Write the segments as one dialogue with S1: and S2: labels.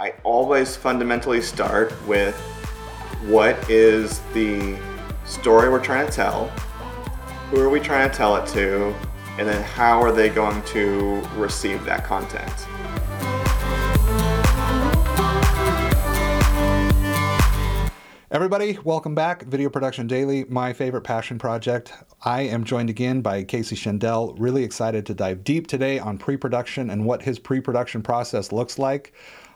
S1: I always fundamentally start with what is the story we're trying to tell, who are we trying to tell it to, and then how are they going to receive that content.
S2: Everybody, welcome back. Video Production Daily, my favorite passion project. I am joined again by Casey Schendel. Really excited to dive deep today on pre production and what his pre production process looks like.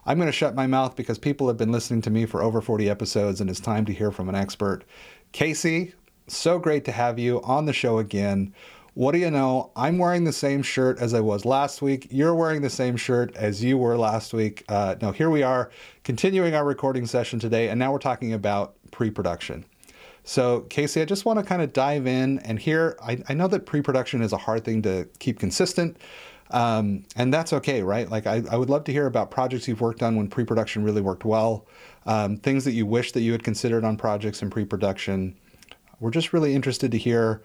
S2: I'm going to shut my mouth because people have been listening to me for over 40 episodes and it's time to hear from an expert. Casey, so great to have you on the show again. What do you know? I'm wearing the same shirt as I was last week. You're wearing the same shirt as you were last week. Uh, no, here we are continuing our recording session today, and now we're talking about pre production. So, Casey, I just want to kind of dive in and here. I, I know that pre production is a hard thing to keep consistent, um, and that's okay, right? Like, I, I, would love to hear about projects you've worked on when pre production really worked well, um, things that you wish that you had considered on projects in pre production. We're just really interested to hear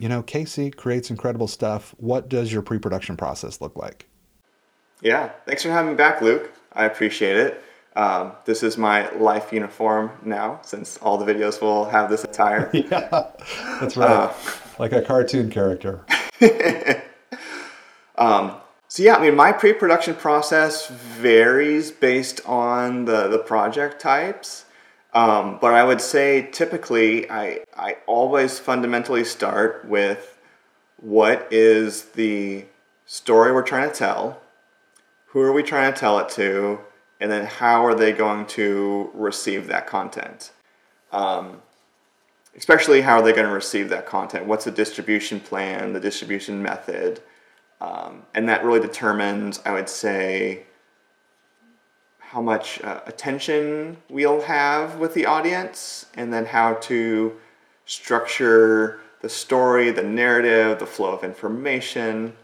S2: you know, Casey creates incredible stuff. What does your pre production process look like?
S1: Yeah, thanks for having me back, Luke. I appreciate it. Um, this is my life uniform now, since all the videos will have this attire.
S2: yeah, that's right. Uh, like a cartoon character.
S1: um, so yeah, I mean, my pre-production process varies based on the the project types. Um, but I would say typically I, I always fundamentally start with what is the story we're trying to tell, who are we trying to tell it to, and then how are they going to receive that content. Um, especially how are they going to receive that content? What's the distribution plan, the distribution method? Um, and that really determines, I would say, how much uh, attention we'll have with the audience, and then how to structure the story, the narrative, the flow of information.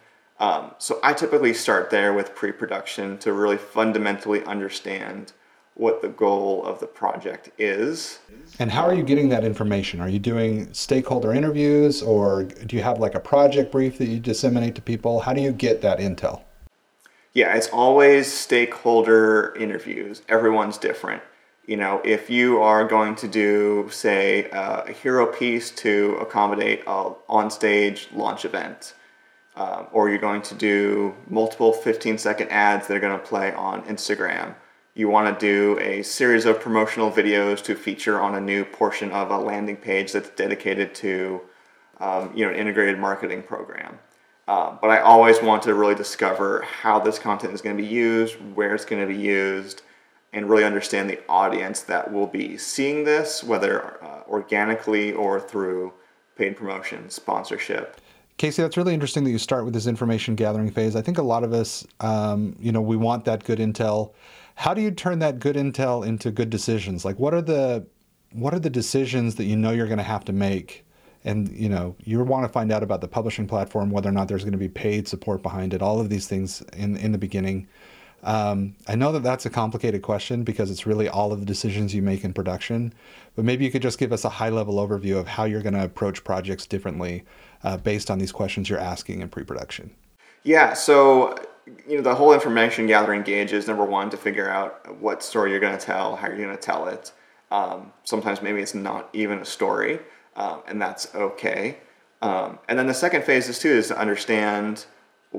S1: Um, so I typically start there with pre production to really fundamentally understand what the goal of the project is.
S2: And how are you getting that information? Are you doing stakeholder interviews or do you have like a project brief that you disseminate to people? How do you get that intel?
S1: yeah, it's always stakeholder interviews. Everyone's different. You know, if you are going to do, say, uh, a hero piece to accommodate a on-stage launch event, um, or you're going to do multiple 15-second ads that are going to play on Instagram, you want to do a series of promotional videos to feature on a new portion of a landing page that's dedicated to, um, you know, an integrated marketing program uh, but I always want to really discover how this content is going to be used, where it's going to be used, and really understand the audience that will be seeing this, whether uh, organically or through paid promotion, sponsorship.
S2: Casey, that's really interesting that you start with this information gathering phase. I think a lot of us, um, you know, we want that good intel. How do you turn that good intel into good decisions? Like, what are the what are the decisions that you know you're going to have to make? And you know you want to find out about the publishing platform whether or not there's going to be paid support behind it all of these things in in the beginning. Um, i know that that's a complicated question because it's really all of the decisions you make in production but maybe you could just give us a high level overview of how you're going to approach projects differently uh, based on these questions you're asking in pre-production.
S1: Yeah so you know the whole information gathering gauge is number one to figure out what story you're going to tell how you're going to tell it um, sometimes maybe it's not even a story um, and that's okay. Um, and then the second phase is too is to understand,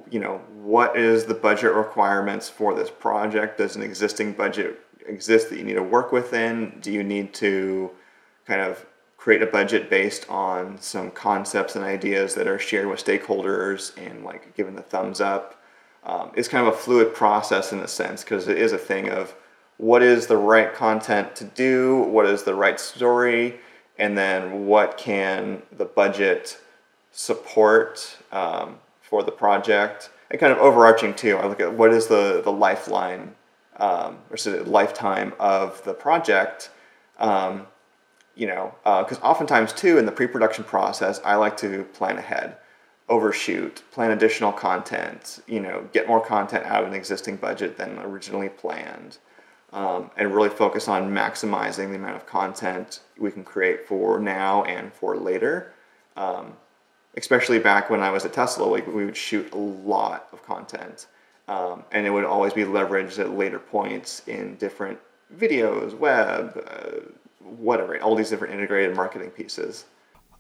S1: you know, what is the budget requirements for this project? Does an existing budget exist that you need to work within? Do you need to kind of create a budget based on some concepts and ideas that are shared with stakeholders and like given the thumbs up? Um, it's kind of a fluid process in a sense because it is a thing of what is the right content to do, what is the right story, and then what can the budget support um, for the project. And kind of overarching too i look at what is the, the lifeline um, or so lifetime of the project um, you know because uh, oftentimes too in the pre-production process i like to plan ahead overshoot plan additional content you know get more content out of an existing budget than originally planned um, and really focus on maximizing the amount of content we can create for now and for later. Um, especially back when I was at Tesla, like we would shoot a lot of content, um, and it would always be leveraged at later points in different videos, web, uh, whatever, all these different integrated marketing pieces.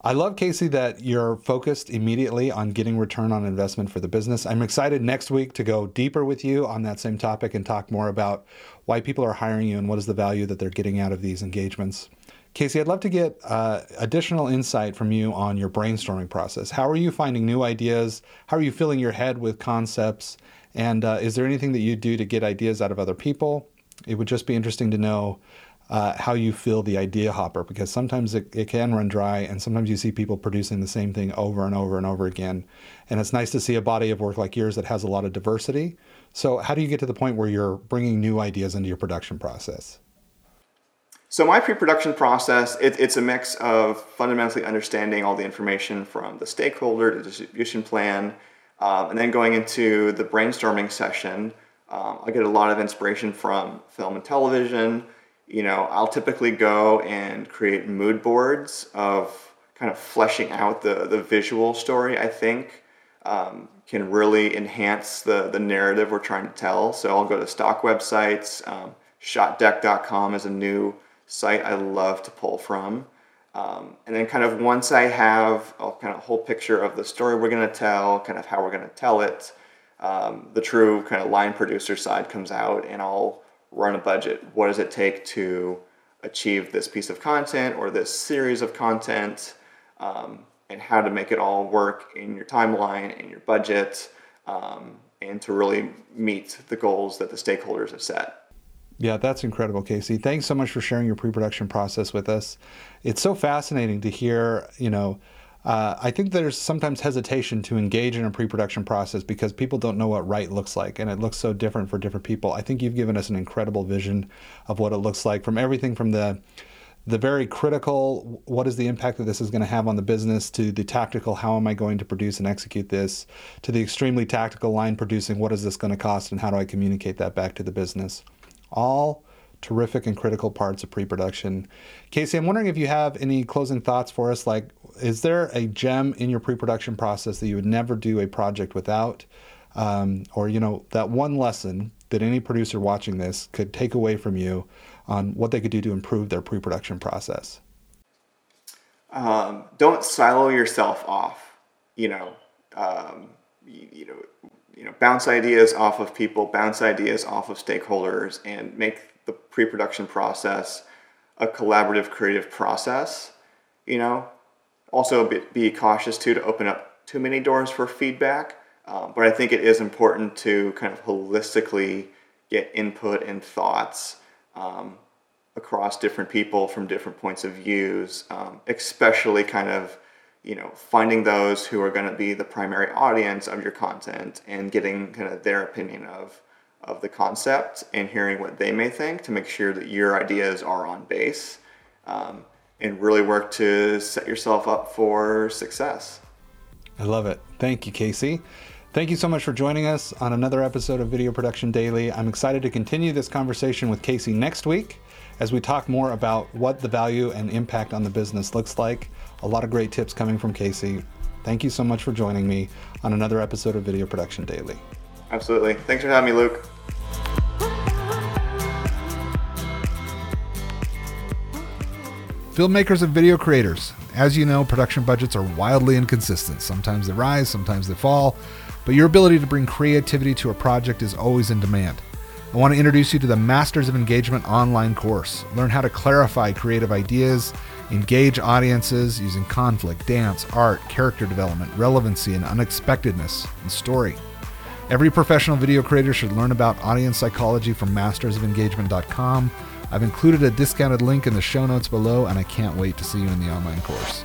S2: I love, Casey, that you're focused immediately on getting return on investment for the business. I'm excited next week to go deeper with you on that same topic and talk more about why people are hiring you and what is the value that they're getting out of these engagements. Casey, I'd love to get uh, additional insight from you on your brainstorming process. How are you finding new ideas? How are you filling your head with concepts? And uh, is there anything that you do to get ideas out of other people? It would just be interesting to know uh, how you fill the idea hopper because sometimes it, it can run dry and sometimes you see people producing the same thing over and over and over again. And it's nice to see a body of work like yours that has a lot of diversity. So, how do you get to the point where you're bringing new ideas into your production process?
S1: So my pre-production process, it, it's a mix of fundamentally understanding all the information from the stakeholder, the distribution plan, um, and then going into the brainstorming session. Um, I get a lot of inspiration from film and television, you know, I'll typically go and create mood boards of kind of fleshing out the, the visual story, I think, um, can really enhance the, the narrative we're trying to tell. So I'll go to stock websites. Um, shotdeck.com is a new site I love to pull from. Um, and then, kind of once I have a kind of whole picture of the story we're going to tell, kind of how we're going to tell it, um, the true kind of line producer side comes out, and I'll run a budget. What does it take to achieve this piece of content or this series of content? Um, and how to make it all work in your timeline and your budget um, and to really meet the goals that the stakeholders have set.
S2: Yeah, that's incredible, Casey. Thanks so much for sharing your pre-production process with us. It's so fascinating to hear, you know, uh, I think there's sometimes hesitation to engage in a pre-production process because people don't know what right looks like, and it looks so different for different people. I think you've given us an incredible vision of what it looks like from everything from the the very critical what is the impact that this is going to have on the business to the tactical how am i going to produce and execute this to the extremely tactical line producing what is this going to cost and how do i communicate that back to the business all terrific and critical parts of pre-production casey i'm wondering if you have any closing thoughts for us like is there a gem in your pre-production process that you would never do a project without? Um, or you know that one lesson that any producer watching this could take away from you on what they could do to improve their pre-production process?
S1: Um, don't silo yourself off you know um, you, you, know you know bounce ideas off of people bounce ideas off of stakeholders and make the pre-production process a collaborative creative process you know also be, cautious too to open up too many doors for feedback. Um, but I think it is important to kind of holistically get input and thoughts um, across different people from different points of views, um, especially kind of you know finding those who are going to be the primary audience of your content and getting kind of their opinion of of the concept and hearing what they may think to make sure that your ideas are on base. Um, and really work to set yourself up for success.
S2: I love it. Thank you, Casey. Thank you so much for joining us on another episode of Video Production Daily. I'm excited to continue this conversation with Casey next week as we talk more about what the value and impact on the business looks like. A lot of great tips coming from Casey. Thank you so much for joining me on another episode of Video Production Daily.
S1: Absolutely. Thanks for having me, Luke.
S2: Filmmakers and video creators. As you know, production budgets are wildly inconsistent. Sometimes they rise, sometimes they fall, but your ability to bring creativity to a project is always in demand. I want to introduce you to the Masters of Engagement online course. Learn how to clarify creative ideas, engage audiences using conflict, dance, art, character development, relevancy, and unexpectedness and story. Every professional video creator should learn about audience psychology from mastersofengagement.com I've included a discounted link in the show notes below, and I can't wait to see you in the online course.